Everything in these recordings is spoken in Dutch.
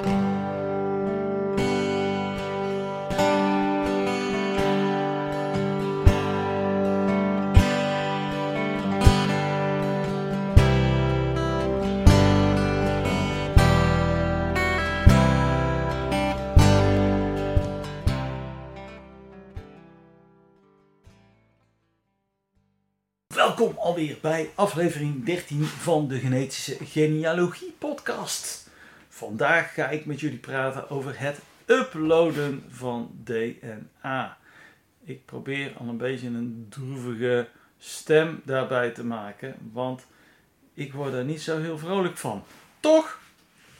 Welkom alweer bij aflevering 13 van de Genetische Genealogie Podcast. Vandaag ga ik met jullie praten over het uploaden van DNA. Ik probeer al een beetje een droevige stem daarbij te maken, want ik word er niet zo heel vrolijk van. Toch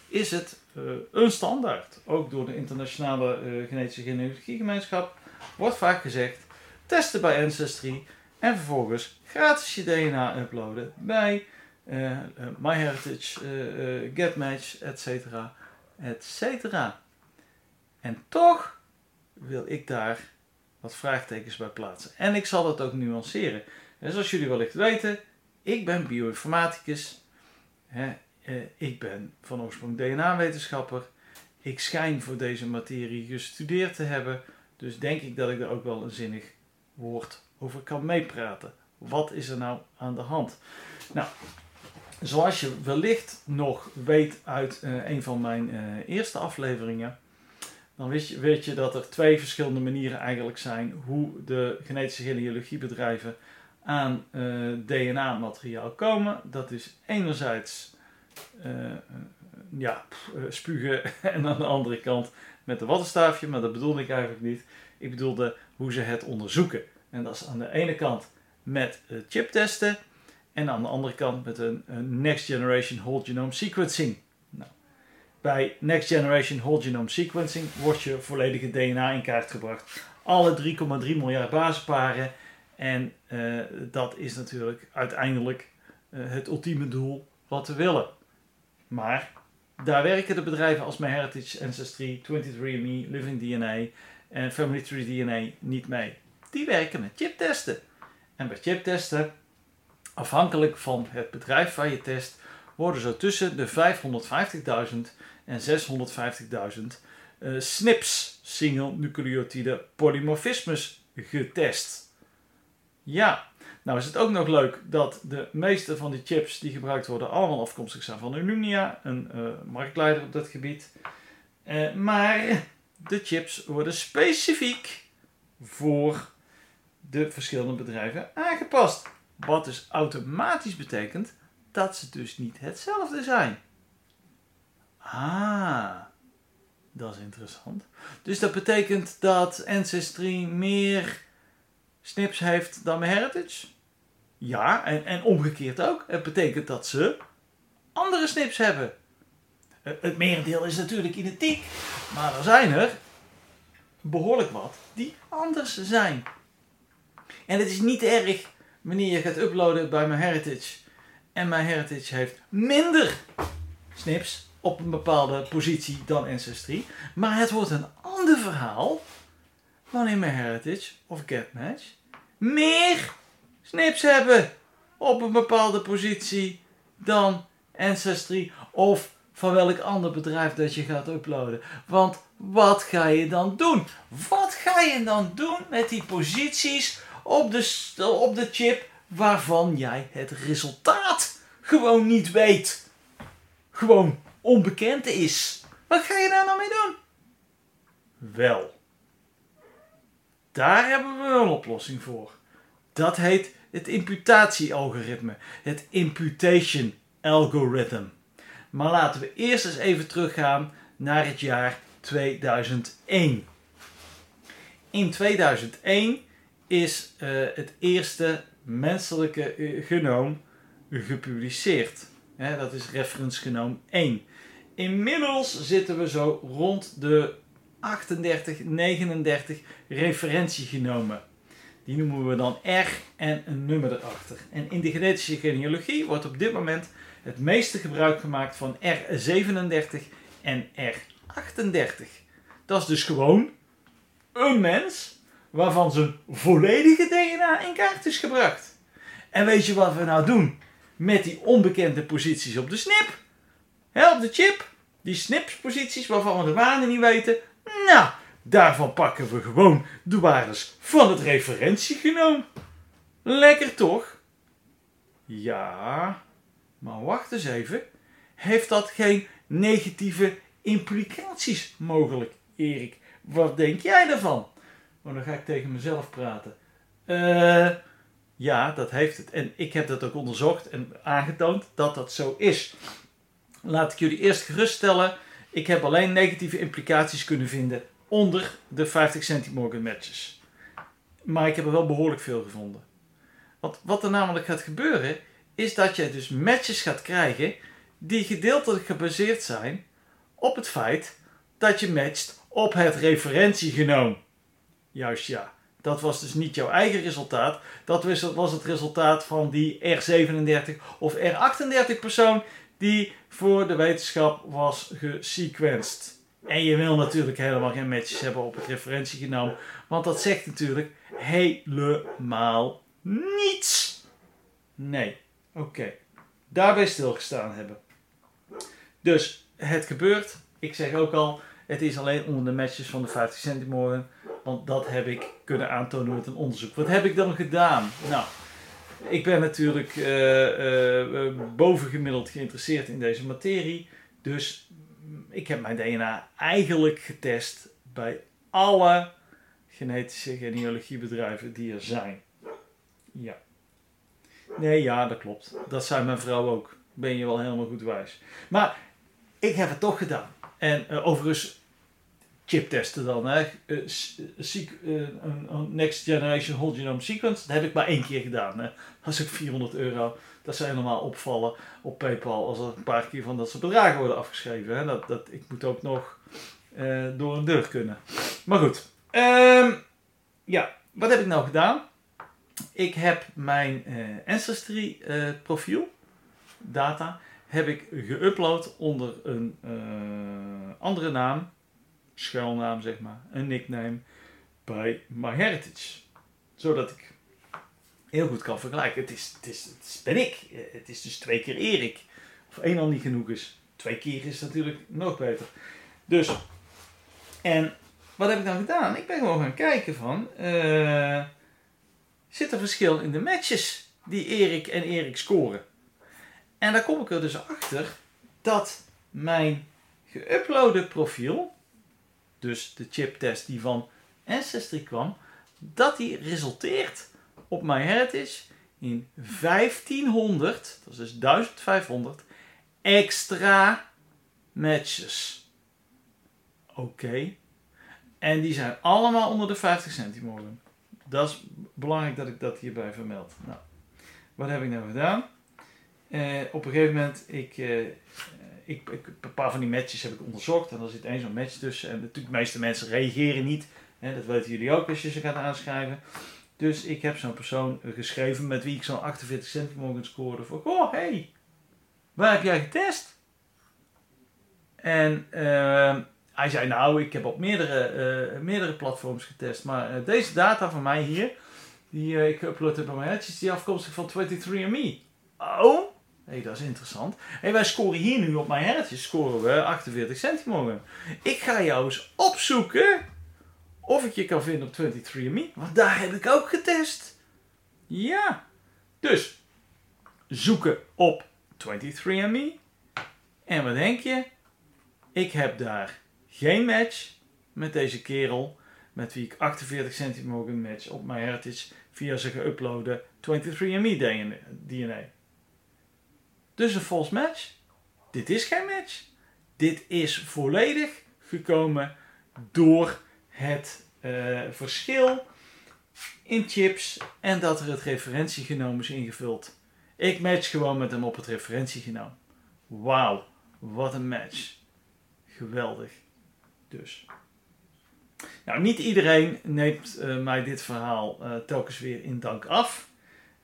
is het uh, een standaard. Ook door de internationale uh, genetische genealogiegemeenschap wordt vaak gezegd: testen bij Ancestry en vervolgens gratis je DNA uploaden bij uh, uh, MyHeritage, uh, GetMatch, etc. etc. En toch wil ik daar wat vraagtekens bij plaatsen. En ik zal dat ook nuanceren. En zoals jullie wellicht weten, ik ben bioinformaticus. Hè, ik ben van oorsprong DNA-wetenschapper. Ik schijn voor deze materie gestudeerd te hebben. Dus denk ik dat ik er ook wel een zinnig woord over kan meepraten. Wat is er nou aan de hand? Nou, zoals je wellicht nog weet uit uh, een van mijn uh, eerste afleveringen, dan weet je, weet je dat er twee verschillende manieren eigenlijk zijn hoe de genetische genealogiebedrijven aan uh, DNA-materiaal komen. Dat is enerzijds ja, spugen en aan de andere kant met de wattenstaafje, maar dat bedoelde ik eigenlijk niet. Ik bedoelde hoe ze het onderzoeken. En dat is aan de ene kant met chiptesten en aan de andere kant met een, een Next Generation Whole Genome Sequencing. Nou, bij Next Generation Whole Genome Sequencing wordt je volledige DNA in kaart gebracht. Alle 3,3 miljard basisparen. En uh, dat is natuurlijk uiteindelijk uh, het ultieme doel wat we willen. Maar daar werken de bedrijven als MyHeritage, Ancestry, 23andMe, Living DNA en Family DNA niet mee die werken met chiptesten. En bij chiptesten, afhankelijk van het bedrijf waar je test, worden zo tussen de 550.000 en 650.000 uh, SNPs, single nucleotide polymorfismes, getest. Ja, nou is het ook nog leuk dat de meeste van die chips die gebruikt worden allemaal afkomstig zijn van Illumina, een uh, marktleider op dat gebied. Uh, maar de chips worden specifiek voor de verschillende bedrijven aangepast. Wat dus automatisch betekent dat ze dus niet hetzelfde zijn. Ah, dat is interessant. Dus dat betekent dat Ancestry meer snips heeft dan Heritage? Ja, en, en omgekeerd ook. Het betekent dat ze andere snips hebben. Het merendeel is natuurlijk identiek, maar er zijn er behoorlijk wat die anders zijn. En het is niet erg wanneer je gaat uploaden bij MyHeritage. En MyHeritage heeft minder snips op een bepaalde positie dan Ancestry. Maar het wordt een ander verhaal wanneer MyHeritage of GetMatch meer snips hebben op een bepaalde positie dan Ancestry of van welk ander bedrijf dat je gaat uploaden. Want wat ga je dan doen? Wat ga je dan doen met die posities op de, op de chip waarvan jij het resultaat gewoon niet weet. Gewoon onbekend is. Wat ga je daar nou mee doen? Wel, daar hebben we een oplossing voor. Dat heet het imputatiealgoritme. Het imputation algorithm. Maar laten we eerst eens even teruggaan naar het jaar 2001. In 2001 is uh, het eerste menselijke uh, genoom gepubliceerd. dat is reference genoom 1. Inmiddels zitten we zo rond de 38, 39 referentiegenomen. Die noemen we dan R en een nummer erachter. En in de genetische genealogie wordt op dit moment het meeste gebruik gemaakt van R37 en R38. Dat is dus gewoon een mens waarvan zijn volledige DNA in kaart is gebracht. En weet je wat we nou doen met die onbekende posities op de snip? Hè, op de chip? Die snipsposities waarvan we de waarde niet weten, nou, daarvan pakken we gewoon de waardes van het referentiegenoom. Lekker toch? Ja, maar wacht eens even. Heeft dat geen negatieve implicaties mogelijk, Erik? Wat denk jij daarvan? Oh, dan ga ik tegen mezelf praten. Eh, ja, dat heeft het. En ik heb dat ook onderzocht en aangetoond dat dat zo is. Laat ik jullie eerst geruststellen. Ik heb alleen negatieve implicaties kunnen vinden onder de 50 centimorgan matches. Maar ik heb er wel behoorlijk veel gevonden. Want wat er namelijk gaat gebeuren, is dat je dus matches gaat krijgen die gedeeltelijk gebaseerd zijn op het feit dat je matcht op het referentiegenoom. Juist ja. Dat was dus niet jouw eigen resultaat. Dat was het resultaat van die R37 of R38 persoon die voor de wetenschap was gesequenced. En je wil natuurlijk helemaal geen matches hebben op het referentiegenoom, want dat zegt natuurlijk helemaal niets. Nee, oké. Daarbij stilgestaan hebben. Dus het gebeurt. Ik zeg ook al, het is alleen onder de matches van de 50 centimoren. Want dat heb ik kunnen aantonen met een onderzoek. Wat heb ik dan gedaan? Nou, ik ben natuurlijk uh, uh, bovengemiddeld geïnteresseerd in deze materie. Dus ik heb mijn DNA eigenlijk getest bij alle genetische genealogiebedrijven die er zijn. Ja. Nee, ja, dat klopt. Dat zei mijn vrouw ook. Ben je wel helemaal goed wijs. Maar ik heb het toch gedaan. En overigens, chiptesten dan, hè. Uh, next generation whole genome sequence, dat heb ik maar één keer gedaan. Hè. Dat is ook 400 euro. Dat zou helemaal opvallen op PayPal als er een paar keer van dat soort bedragen worden afgeschreven. Hè. Dat, dat, ik moet ook nog door een deur kunnen. Maar goed. Um, ja, wat heb ik nou gedaan? Ik heb mijn Ancestry profiel, data, heb ik geüpload onder een andere naam schuilnaam zeg maar, een nickname bij MyHeritage. Zodat ik heel goed kan vergelijken. Het is, het is, het ben ik. Het is dus twee keer Erik. Of één al niet genoeg is. Twee keer is natuurlijk nog beter. Dus, en wat heb ik dan gedaan? Ik ben gewoon gaan kijken van, uh, zit er verschil in de matches die Erik en Erik scoren? En daar kom ik er dus achter dat mijn geüploade profiel dus de chiptest die van Ancestry kwam, dat die resulteert op MyHeritage in 1500, dat is dus 1500 extra matches. Oké. En die zijn allemaal onder de 50 centimolen. Dat is belangrijk dat ik dat hierbij vermeld. Nou, wat heb ik nou gedaan? Uh, op een gegeven moment, ik, uh, ik, ik, een paar van die matches heb ik onderzocht en er zit één zo'n match tussen. En natuurlijk, de meeste mensen reageren niet. Hè, dat weten jullie ook als je ze gaat aanschrijven. Dus ik heb zo'n persoon geschreven met wie ik zo'n 48 centimeter scoorde. Voor, oh hey, waar heb jij getest? En uh, hij zei, nou, ik heb op meerdere, uh, meerdere platforms getest. Maar uh, deze data van mij hier, die uh, ik upload heb op mijn matches, die afkomstig van 23andMe. Oh, hey, dat is interessant. Hey, wij scoren hier nu op mijn hertje, scoren we 48 centimogen. Ik ga jou eens opzoeken of ik je kan vinden op 23andMe, want daar heb ik ook getest. Ja. Dus, zoeken op 23andMe. En wat denk je? Ik heb daar geen match met deze kerel met wie ik 48 centimogen match op mijn heritage via zijn geüploade 23andMe DNA. Dus een false match. Dit is geen match. Dit is volledig gekomen door het uh, verschil in chips en dat er het referentiegenoom is ingevuld. Ik match gewoon met hem op het referentiegenoom. Wauw, wat een match. Geweldig. Dus. Nou, niet iedereen neemt uh, mij dit verhaal uh, telkens weer in dank af.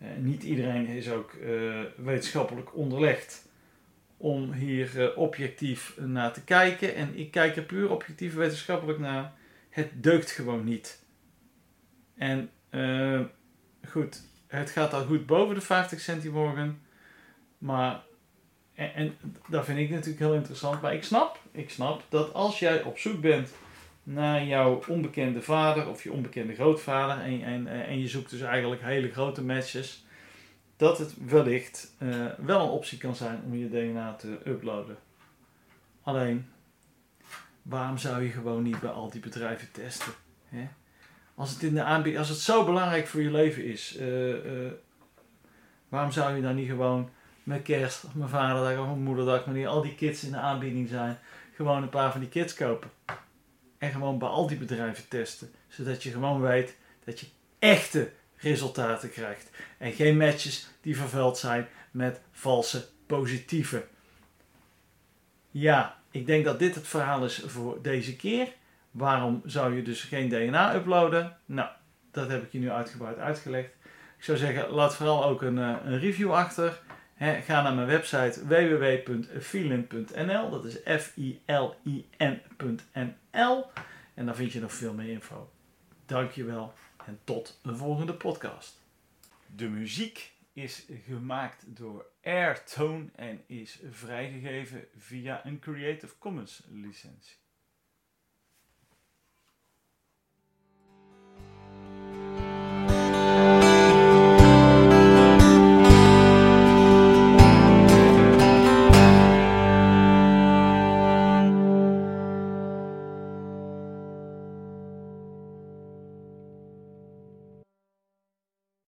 Uh, niet iedereen is ook uh, wetenschappelijk onderlegd om hier uh, objectief naar te kijken. En ik kijk er puur objectief wetenschappelijk naar. Het deugt gewoon niet. En goed, het gaat al goed boven de 50 centimorgen. Maar, en, en, dat vind ik natuurlijk heel interessant. Maar ik snap, ik snap dat als jij op zoek bent naar jouw onbekende vader of je onbekende grootvader en, en, en je zoekt dus eigenlijk hele grote matches, dat het wellicht uh, wel een optie kan zijn om je DNA te uploaden. Alleen, waarom zou je gewoon niet bij al die bedrijven testen? Hè? Als het in de aanbieding, als het zo belangrijk voor je leven is, uh, waarom zou je dan niet gewoon met kerst of mijn vaderdag of mijn moederdag, wanneer al die kids in de aanbieding zijn, gewoon een paar van die kids kopen? En gewoon bij al die bedrijven testen, zodat je gewoon weet dat je echte resultaten krijgt. En geen matches die vervuild zijn met valse positieve. Ja, ik denk dat dit het verhaal is voor deze keer. Waarom zou je dus geen DNA uploaden? Nou, dat heb ik je nu uitgebreid uitgelegd. Ik zou zeggen, laat vooral ook een, eh, een review achter. Ga naar mijn website www.filin.nl. Dat is F-I-L-I-N.nl. En daar vind je nog veel meer info. Dankjewel en tot een volgende podcast. De muziek is gemaakt door Airtone en is vrijgegeven via een Creative Commons licentie.